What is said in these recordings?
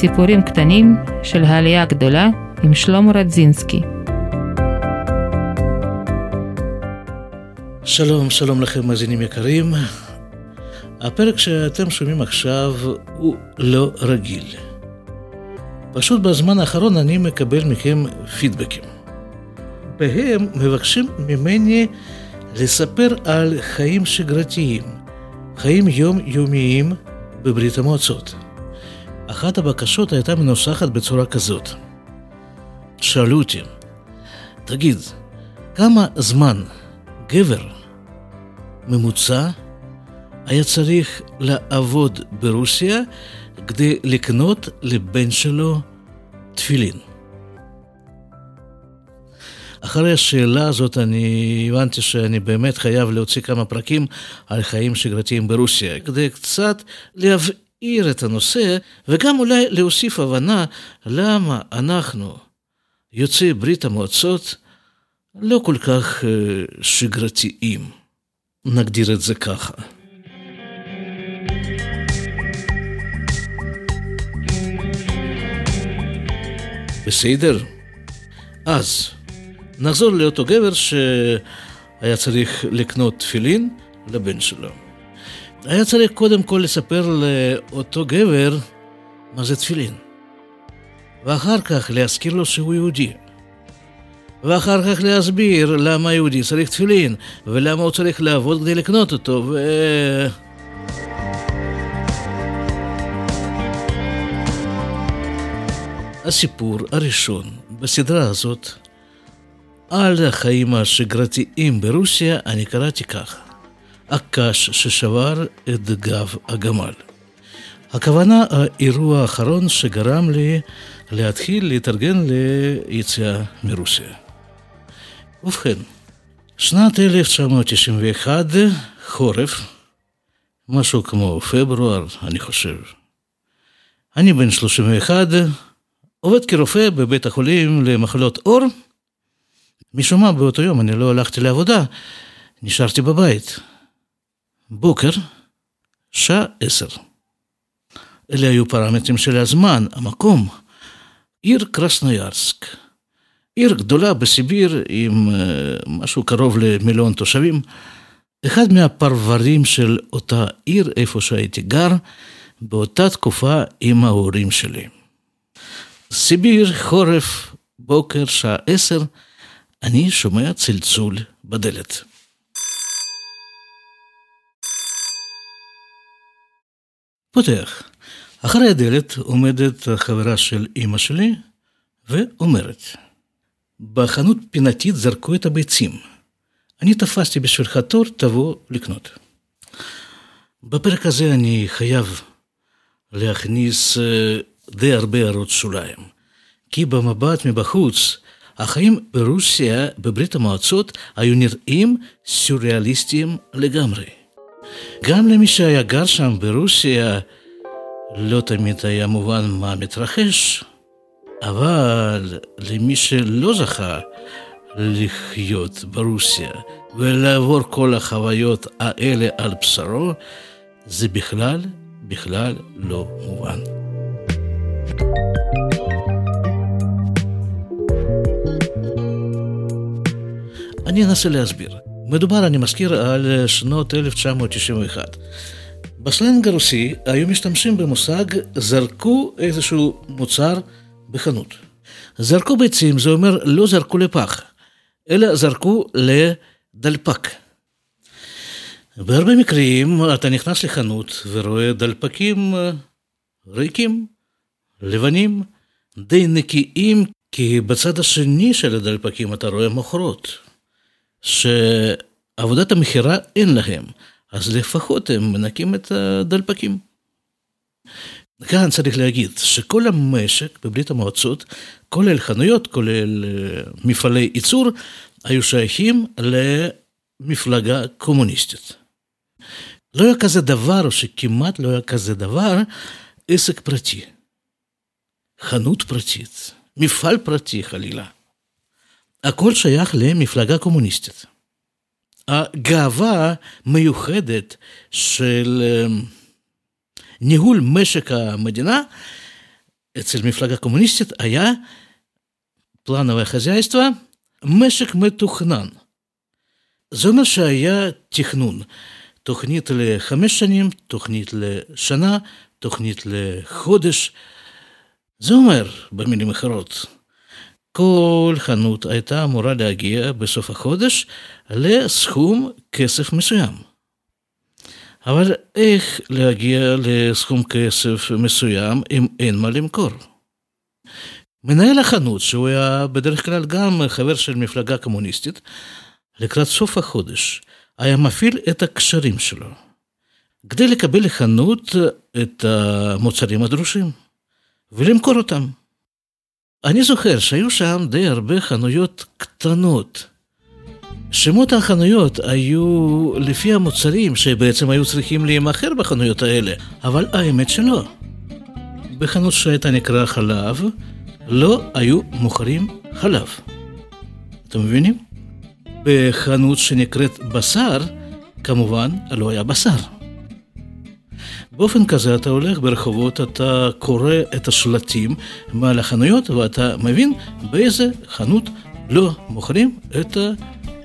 סיפורים קטנים של העלייה הגדולה עם שלמה רדזינסקי. שלום, שלום לכם מאזינים יקרים. הפרק שאתם שומעים עכשיו הוא לא רגיל. פשוט בזמן האחרון אני מקבל מכם פידבקים. בהם מבקשים ממני לספר על חיים שגרתיים, חיים יומיומיים בברית המועצות. אחת הבקשות הייתה מנוסחת בצורה כזאת. שאלו אותי, תגיד, כמה זמן גבר ממוצע היה צריך לעבוד ברוסיה כדי לקנות לבן שלו תפילין? אחרי השאלה הזאת אני הבנתי שאני באמת חייב להוציא כמה פרקים על חיים שגרתיים ברוסיה, כדי קצת להבעיר את הנושא, וגם אולי להוסיף הבנה למה אנחנו, יוצאי ברית המועצות, לא כל כך אה, שגרתיים, נגדיר את זה ככה. בסדר? אז, נחזור לאותו גבר שהיה צריך לקנות תפילין לבן שלו. היה צריך קודם כל לספר לאותו גבר מה זה תפילין. ואחר כך להזכיר לו שהוא יהודי. ואחר כך להסביר למה יהודי צריך תפילין, ולמה הוא צריך לעבוד כדי לקנות אותו, ו... הסיפור הראשון בסדרה הזאת על החיים השגרתיים ברוסיה אני קראתי ככה: הקש ששבר את גב הגמל. הכוונה האירוע האחרון שגרם לי להתחיל להתארגן ליציאה מרוסיה. ובכן, שנת 1991, חורף, משהו כמו פברואר, אני חושב. אני בן 31, עובד כרופא בבית החולים למחלות עור. משום מה באותו יום אני לא הלכתי לעבודה, נשארתי בבית. בוקר, שעה עשר. אלה היו פרמטרים של הזמן, המקום. עיר קרסנויארסק. עיר גדולה בסיביר עם uh, משהו קרוב למיליון תושבים. אחד מהפרברים של אותה עיר, איפה שהייתי גר, באותה תקופה עם ההורים שלי. סיביר, חורף, בוקר, שעה עשר, אני שומע צלצול בדלת. פותח. אחרי הדלת עומדת חברה של אמא שלי ואומרת, בחנות פינתית זרקו את הביצים. אני תפסתי בשבילך תור, תבוא לקנות. בפרק הזה אני חייב להכניס אה, די הרבה הערות שוליים. כי במבט מבחוץ, החיים ברוסיה, בברית המועצות, היו נראים סוריאליסטיים לגמרי. גם למי שהיה גר שם ברוסיה, לא תמיד היה מובן מה מתרחש, אבל למי שלא זכה לחיות ברוסיה ולעבור כל החוויות האלה על בשרו, זה בכלל, בכלל לא מובן. אני אנסה להסביר. מדובר, אני מזכיר, על שנות 1991. בסלנג הרוסי היו משתמשים במושג זרקו איזשהו מוצר בחנות. זרקו ביצים, זה אומר לא זרקו לפח, אלא זרקו לדלפק. בהרבה מקרים אתה נכנס לחנות ורואה דלפקים ריקים, לבנים, די נקיים, כי בצד השני של הדלפקים אתה רואה מוכרות. שעבודת המכירה אין להם, אז לפחות הם מנקים את הדלפקים. כאן צריך להגיד שכל המשק בברית המועצות, כולל חנויות, כולל אה, מפעלי ייצור, היו שייכים למפלגה קומוניסטית. לא היה כזה דבר, או שכמעט לא היה כזה דבר, עסק פרטי. חנות פרטית, מפעל פרטי חלילה. הכל שייך למפלגה קומוניסטית. הגאווה מיוחדת של אמ, ניהול משק המדינה אצל מפלגה קומוניסטית היה פלנווי חזייסטווה, משק מתוכנן. זה אומר שהיה תכנון. תוכנית לחמש שנים, תוכנית לשנה, תוכנית לחודש. זה אומר, במילים אחרות, כל חנות הייתה אמורה להגיע בסוף החודש לסכום כסף מסוים. אבל איך להגיע לסכום כסף מסוים אם אין מה למכור? מנהל החנות, שהוא היה בדרך כלל גם חבר של מפלגה קומוניסטית, לקראת סוף החודש היה מפעיל את הקשרים שלו כדי לקבל לחנות את המוצרים הדרושים ולמכור אותם. אני זוכר שהיו שם די הרבה חנויות קטנות. שמות החנויות היו לפי המוצרים שבעצם היו צריכים להימכר בחנויות האלה, אבל האמת שלא. בחנות שהייתה נקרא חלב, לא היו מוכרים חלב. אתם מבינים? בחנות שנקראת בשר, כמובן לא היה בשר. באופן כזה אתה הולך ברחובות, אתה קורא את השלטים מעל החנויות ואתה מבין באיזה חנות לא מוכרים את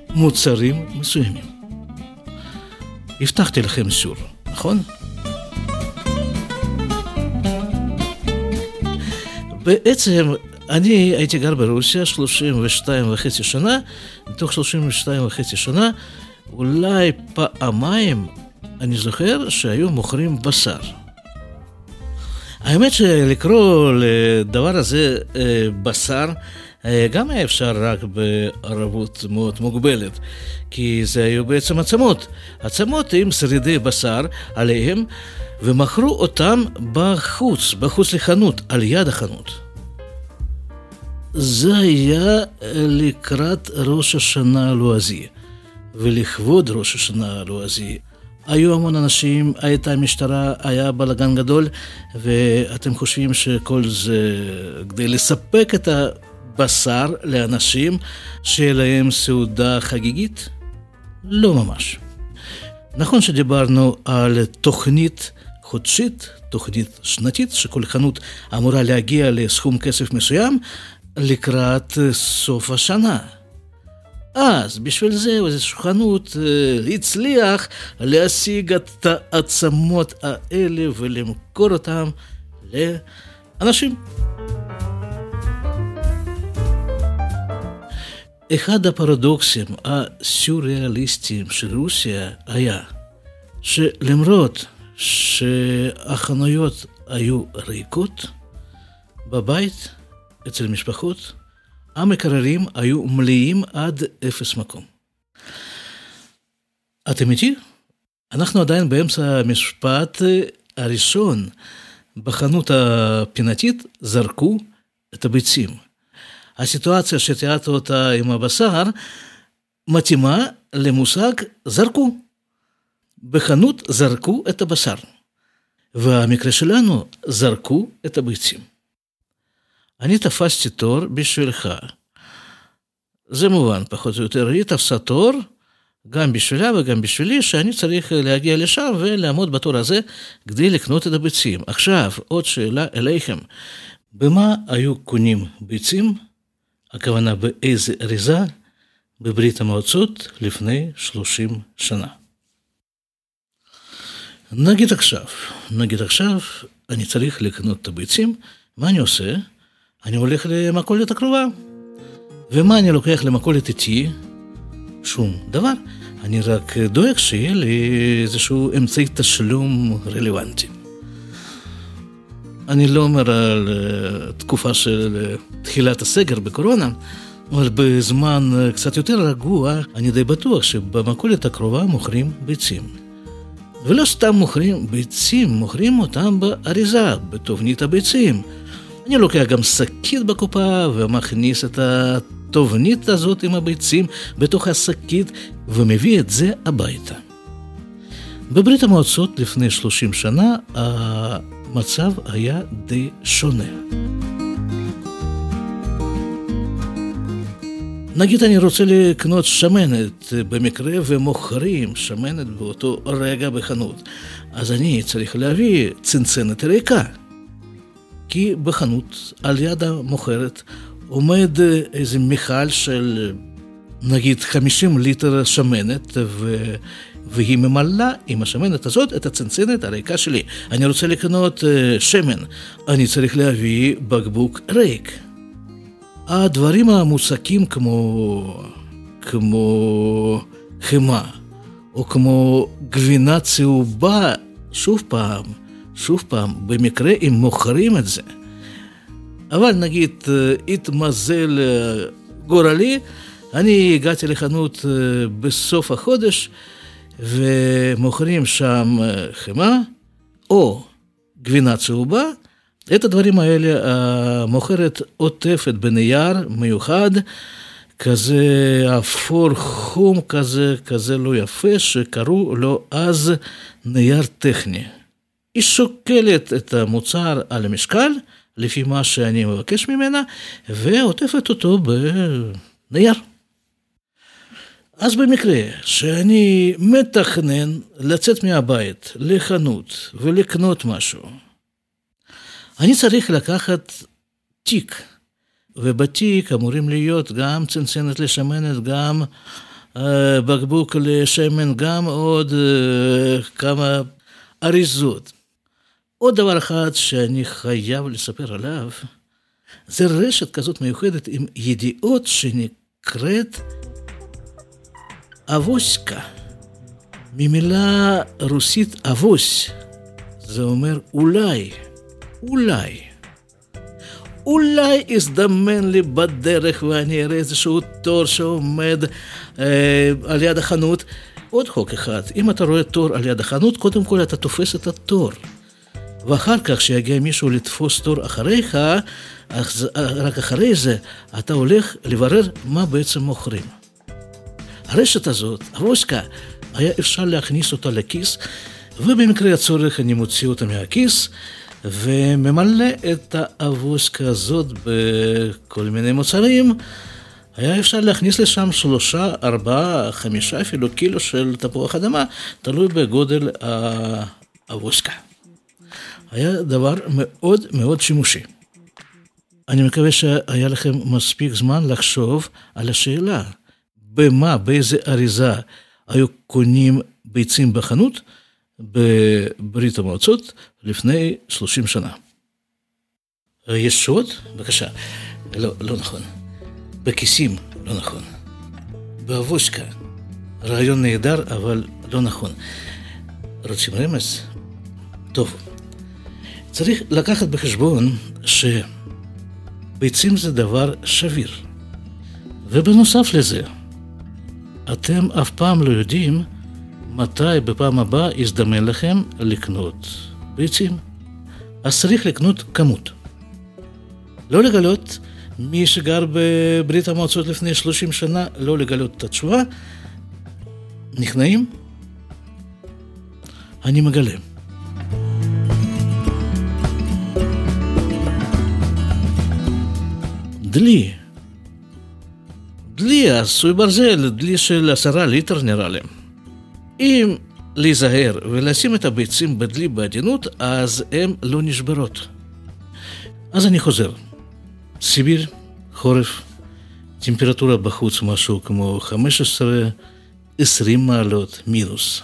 המוצרים מסוימים. הבטחתי לכם שיעור, נכון? בעצם אני הייתי גר ברוסיה 32 וחצי שנה, מתוך 32 וחצי שנה, אולי פעמיים אני זוכר שהיו מוכרים בשר. האמת שלקרוא לדבר הזה אה, בשר, אה, גם היה אפשר רק בערבות מאוד מוגבלת, כי זה היו בעצם עצמות. עצמות עם שרידי בשר עליהם, ומכרו אותם בחוץ, בחוץ לחנות, על יד החנות. זה היה לקראת ראש השנה הלועזי, ולכבוד ראש השנה הלועזי. היו המון אנשים, הייתה משטרה, היה בלאגן גדול, ואתם חושבים שכל זה כדי לספק את הבשר לאנשים שיהיה להם סעודה חגיגית? לא ממש. נכון שדיברנו על תוכנית חודשית, תוכנית שנתית, שכל חנות אמורה להגיע לסכום כסף מסוים לקראת סוף השנה. אז בשביל זה איזושהי חנות אה, הצליח להשיג את העצמות האלה ולמכור אותם לאנשים. אחד הפרדוקסים הסוריאליסטיים של רוסיה היה שלמרות שהחנויות היו ריקות, בבית, אצל משפחות, המקררים היו מלאים עד אפס מקום. אתם איתי? אנחנו עדיין באמצע המשפט הראשון. בחנות הפינתית זרקו את הביצים. הסיטואציה שתיארת אותה עם הבשר מתאימה למושג זרקו. בחנות זרקו את הבשר. והמקרה שלנו זרקו את הביצים. אני תפסתי תור בשבילך. זה מובן, פחות או יותר. היא תפסה תור, גם בשבילה וגם בשבילי, שאני צריך להגיע לשם ולעמוד בתור הזה כדי לקנות את הביצים. עכשיו, עוד שאלה אליכם. במה היו קונים ביצים? הכוונה באיזה אריזה? בברית המועצות לפני 30 שנה. נגיד עכשיו, נגיד עכשיו, אני צריך לקנות את הביצים, מה אני עושה? אני הולך למכולת הקרובה. ומה אני לוקח למכולת איתי? שום דבר. אני רק דואג שיהיה לי איזשהו אמצעי תשלום רלוונטי. אני לא אומר על אה, תקופה של אה, תחילת הסגר בקורונה, אבל בזמן אה, קצת יותר רגוע, אני די בטוח שבמכולת הקרובה מוכרים ביצים. ולא סתם מוכרים ביצים, מוכרים אותם באריזה, בתובנית הביצים. אני לוקח גם שקית בקופה ומכניס את התובנית הזאת עם הביצים בתוך השקית ומביא את זה הביתה. בברית המועצות לפני 30 שנה המצב היה די שונה. נגיד אני רוצה לקנות שמנת במקרה ומוכרים שמנת באותו רגע בחנות, אז אני צריך להביא צנצנת ריקה. כי בחנות, על יד המוכרת, עומד איזה מיכל של נגיד 50 ליטר שמנת, ו... והיא ממלאה עם השמנת הזאת את הצנצנת הריקה שלי. אני רוצה לקנות uh, שמן, אני צריך להביא בקבוק ריק. הדברים המוצקים כמו... כמו חמאה, או כמו גבינה צהובה, שוב פעם, שוב פעם, במקרה אם מוכרים את זה. אבל נגיד, אה, התמזל אה, גורלי, אני הגעתי לחנות בסוף החודש, ומוכרים שם אה, חמאה או גבינה צהובה. את הדברים האלה המוכרת עוטפת בנייר מיוחד, כזה אפור חום כזה, כזה לא יפה, שקראו לו אז נייר טכני. היא שוקלת את המוצר על המשקל, לפי מה שאני מבקש ממנה, ועוטפת אותו בנייר. אז במקרה שאני מתכנן לצאת מהבית לחנות ולקנות משהו, אני צריך לקחת תיק, ובתיק אמורים להיות גם צנצנת לשמנת, גם uh, בקבוק לשמן, גם עוד uh, כמה אריזות. עוד דבר אחד שאני חייב לספר עליו, זה רשת כזאת מיוחדת עם ידיעות שנקראת אבוסקה, ממילה רוסית אבוס, זה אומר אולי, אולי. אולי יזדמן לי בדרך ואני אראה איזשהו תור שעומד אה, על יד החנות. עוד חוק אחד, אם אתה רואה תור על יד החנות, קודם כל אתה תופס את התור. ואחר כך, כשיגיע מישהו לתפוס תור אחריך, רק אחרי זה אתה הולך לברר מה בעצם מוכרים. הרשת הזאת, הווסקה, היה אפשר להכניס אותה לכיס, ובמקרה הצורך אני מוציא אותה מהכיס, וממלא את האבוסקה הזאת בכל מיני מוצרים. היה אפשר להכניס לשם שלושה, ארבעה, חמישה אפילו קילו של תפוח אדמה, תלוי בגודל האבוסקה. היה דבר מאוד מאוד שימושי. אני מקווה שהיה לכם מספיק זמן לחשוב על השאלה. במה, באיזה אריזה היו קונים ביצים בחנות בברית המועצות לפני 30 שנה. יש תשובות? בבקשה. לא, לא נכון. בכיסים, לא נכון. באבושקה, רעיון נהדר, אבל לא נכון. רוצים רמז? טוב. צריך לקחת בחשבון שביצים זה דבר שביר. ובנוסף לזה, אתם אף פעם לא יודעים מתי בפעם הבאה יזדמן לכם לקנות ביצים. אז צריך לקנות כמות. לא לגלות, מי שגר בברית המועצות לפני 30 שנה, לא לגלות את התשובה. נכנעים? אני מגלה. דלי דלי עשוי ברזל, דלי של עשרה ליטר נראה לי. אם להיזהר ולשים את הביצים בדלי בעדינות, אז הן לא נשברות. אז אני חוזר. סיביר, חורף, טמפרטורה בחוץ משהו כמו 15-20 מעלות מינוס.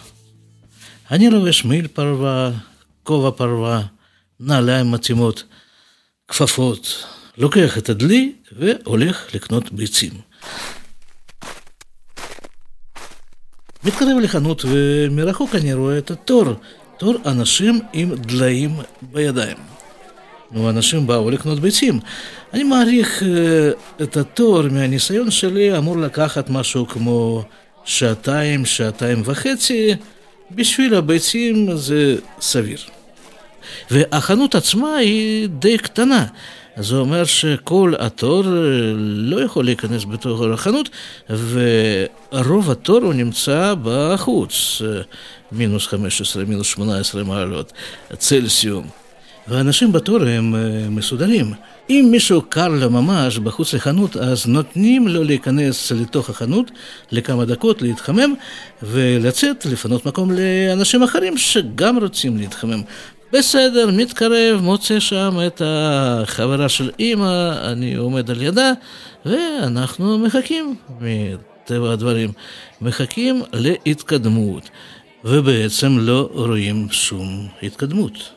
אני לובש מעיל פרווה, כובע פרווה, נעליים מתאימות, כפפות, לוקח את הדלי והולך לקנות ביצים. מתקרב לחנות ומרחוק אני רואה את התור, תור אנשים עם דליים בידיים. נו, אנשים באו לקנות ביצים. אני מעריך uh, את התור מהניסיון שלי אמור לקחת משהו כמו שעתיים, שעתיים וחצי, בשביל הביצים זה סביר. והחנות עצמה היא די קטנה. זה אומר שכל התור אה, לא יכול להיכנס בתוך החנות, ורוב התור הוא נמצא בחוץ, אה, מינוס 15, מינוס 18 מעלות, צלסיום. ואנשים בתור הם אה, מסודרים. אם מישהו קר לו ממש בחוץ לחנות, אז נותנים לו להיכנס לתוך החנות לכמה דקות, להתחמם, ולצאת, לפנות מקום לאנשים אחרים שגם רוצים להתחמם. בסדר, מתקרב, מוצא שם את החברה של אימא, אני עומד על ידה, ואנחנו מחכים, מטבע הדברים, מחכים להתקדמות, ובעצם לא רואים שום התקדמות.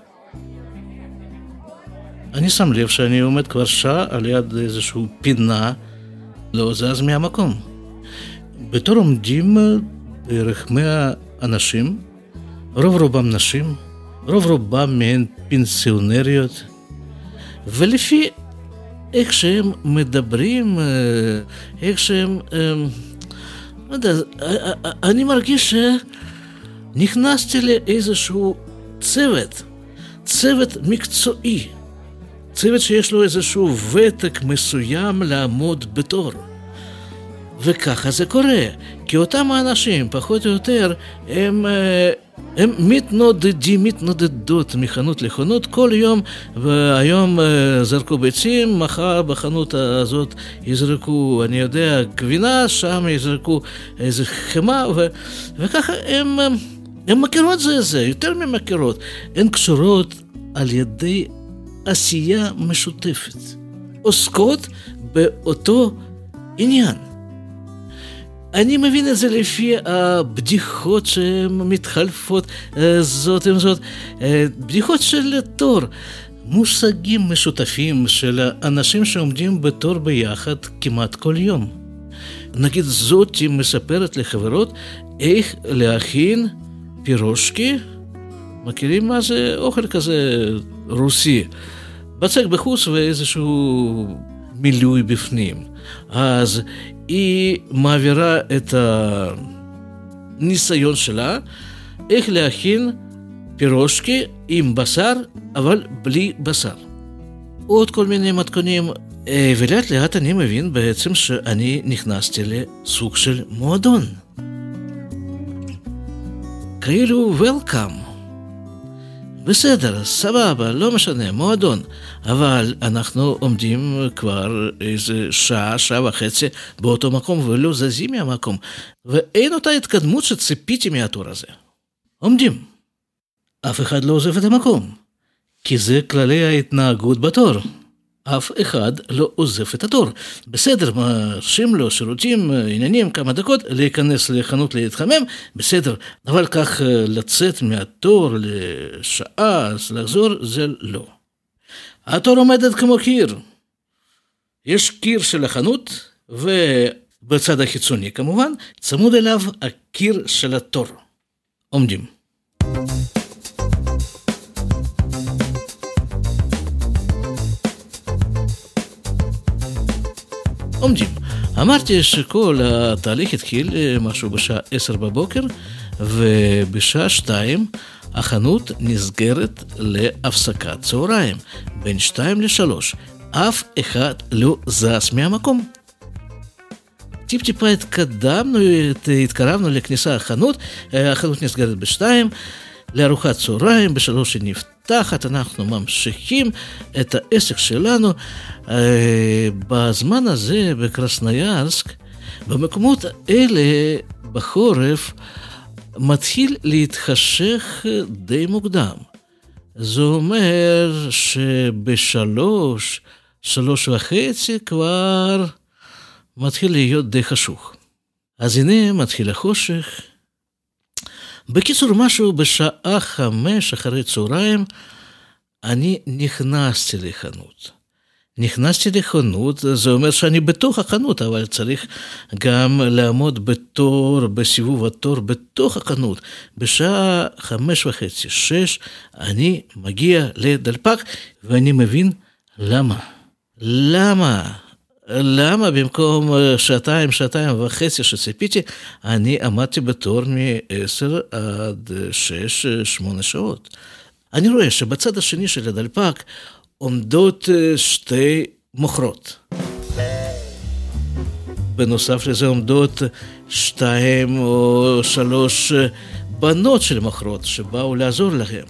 אני שם לב שאני עומד כבר שעה על יד איזושהי פינה, לא זז מהמקום. בתור עומדים בערך מאה אנשים, רוב רובם נשים, רוב רובם מהן פנסיונריות, ולפי איך שהם מדברים, איך שהם... לא יודע, אני מרגיש שנכנסתי לאיזשהו צוות, צוות מקצועי. צוות שיש לו איזשהו ותק מסוים לעמוד בתור. וככה זה קורה, כי אותם האנשים, פחות או יותר, הם, אה, הם מתנודדים, מתנודדות מחנות לחנות כל יום, והיום אה, זרקו ביצים, מחר בחנות הזאת יזרקו, אני יודע, גבינה, שם יזרקו איזה חמאה, ו, וככה הם, הם מכירות זה זה, יותר ממכירות, הן קשורות על ידי עשייה משותפת, עוסקות באותו עניין. אני מבין את זה לפי הבדיחות שהן מתחלפות אה, זאת עם זאת, אה, בדיחות של תור, מושגים משותפים של אנשים שעומדים בתור ביחד כמעט כל יום. נגיד זאתי מספרת לחברות איך להכין פירושקי מכירים מה זה אוכל כזה רוסי? בצק בחוץ ואיזשהו מילוי בפנים. אז היא מעבירה את הניסיון שלה איך להכין פירושקי עם בשר, אבל בלי בשר. עוד כל מיני מתכונים, אה, ולאט לאט אני מבין בעצם שאני נכנסתי לסוג של מועדון. כאילו Welcome. בסדר, סבבה, לא משנה, מועדון. אבל אנחנו עומדים כבר איזה שעה, שעה וחצי באותו מקום ולא זזים מהמקום. ואין אותה התקדמות שציפיתי מהתור הזה. עומדים. אף אחד לא עוזב את המקום. כי זה כללי ההתנהגות בתור. אף אחד לא עוזב את התור. בסדר, מרשים לו שירותים, עניינים, כמה דקות, להיכנס לחנות להתחמם, בסדר, אבל כך אה, לצאת מהתור לשעה, לחזור, זה לא. התור עומדת כמו קיר. יש קיר של החנות, ובצד החיצוני כמובן, צמוד אליו הקיר של התור. עומדים. עומדים. אמרתי שכל התהליך התחיל אה, משהו בשעה עשר בבוקר, ובשעה שתיים החנות נסגרת להפסקת צהריים, בין שתיים לשלוש. אף אחד לא זז מהמקום. טיפ-טיפה התקדמנו, התקרבנו לכניסה החנות, אה, החנות נסגרת בשתיים, לארוחת צהריים, בשלוש היא נפתחת, אנחנו ממשיכים את העסק שלנו. אה, בזמן הזה בקרסניאנסק, במקומות אלה בחורף, מתחיל להתחשך די מוקדם. זה אומר שבשלוש, שלוש וחצי כבר מתחיל להיות די חשוך. אז הנה מתחיל החושך. בקיצור, משהו בשעה חמש אחרי צהריים, אני נכנסתי לחנות. נכנסתי לחנות, זה אומר שאני בתוך החנות, אבל צריך גם לעמוד בתור, בסיבוב התור בתוך החנות. בשעה חמש וחצי, שש, אני מגיע לדלפק, ואני מבין למה. למה? למה במקום שעתיים, שעתיים וחצי שציפיתי, אני עמדתי בתור מ-10 עד 6-8 שעות. אני רואה שבצד השני של הדלפק עומדות אה, שתי מוכרות. בנוסף לזה עומדות שתיים או שלוש אה, בנות של מוכרות שבאו לעזור להם.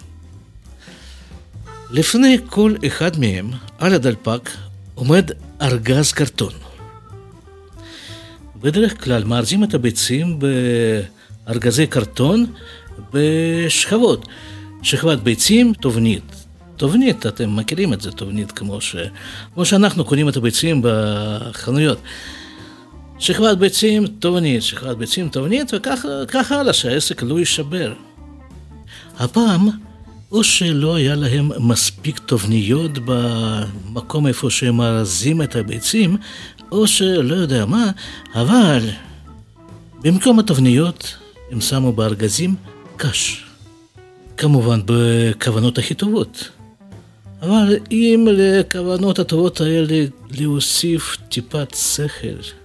לפני כל אחד מהם, על הדלפק, עומד ארגז קרטון. בדרך כלל מארזים את הביצים בארגזי קרטון בשכבות. שכבת ביצים, תובנית. תובנית, אתם מכירים את זה, תובנית כמו, ש... כמו שאנחנו קונים את הביצים בחנויות. שכבת ביצים, תובנית, שכבת ביצים, תובנית, וככה הלאה, שהעסק לא יישבר. הפעם, או שלא היה להם מספיק תובניות במקום איפה שהם ארזים את הביצים, או שלא יודע מה, אבל במקום התבניות הם שמו בארגזים קש. כמובן בכוונות הכי טובות. אבל אם לכוונות הטובות האלה להוסיף טיפת שכל.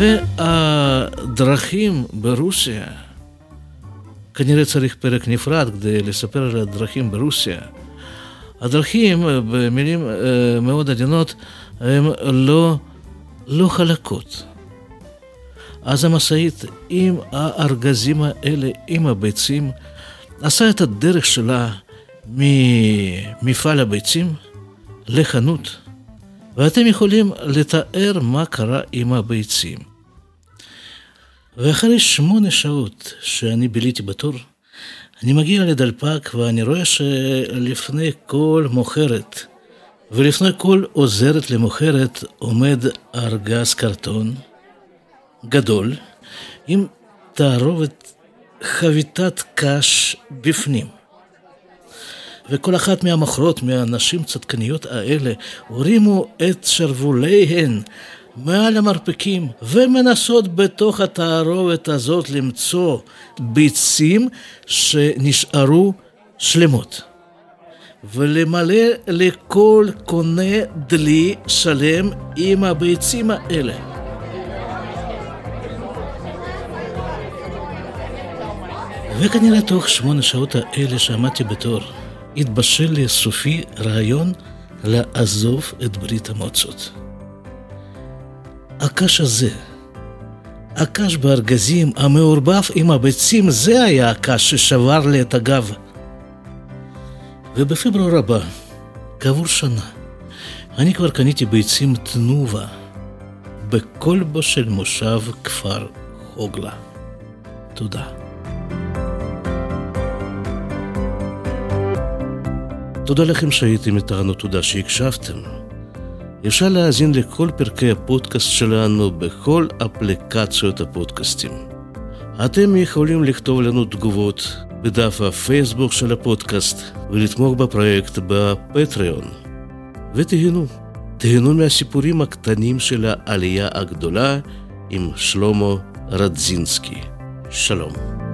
והדרכים ברוסיה, כנראה צריך פרק נפרד כדי לספר על הדרכים ברוסיה. הדרכים, במילים אה, מאוד עדינות, הן לא, לא חלקות. אז המשאית עם הארגזים האלה, עם הביצים, עשה את הדרך שלה ממפעל הביצים לחנות, ואתם יכולים לתאר מה קרה עם הביצים. ואחרי שמונה שעות שאני ביליתי בתור, אני מגיע לדלפק ואני רואה שלפני כל מוכרת ולפני כל עוזרת למוכרת עומד ארגז קרטון גדול עם תערובת חביתת קש בפנים. וכל אחת מהמוכרות, מהנשים צדקניות האלה, הרימו את שרווליהן מעל המרפקים ומנסות בתוך התערובת הזאת למצוא ביצים שנשארו שלמות. ולמלא לכל קונה דלי שלם עם הביצים האלה. וכנראה תוך שמונה שעות האלה שעמדתי בתור, התבשל לי סופי רעיון לעזוב את ברית המועצות. הקש הזה, הקש בארגזים המעורבב עם הביצים, זה היה הקש ששבר לי את הגב. ובפברואר הבא, כעבור שנה, אני כבר קניתי ביצים תנובה בכלבו של מושב כפר חוגלה. תודה. תודה לכם שהייתם איתנו, תודה שהקשבתם. אפשר להאזין לכל פרקי הפודקאסט שלנו בכל אפליקציות הפודקאסטים. אתם יכולים לכתוב לנו תגובות בדף הפייסבוק של הפודקאסט ולתמוך בפרויקט בפטריון. ותהנו, תהנו מהסיפורים הקטנים של העלייה הגדולה עם שלמה רדזינסקי. שלום.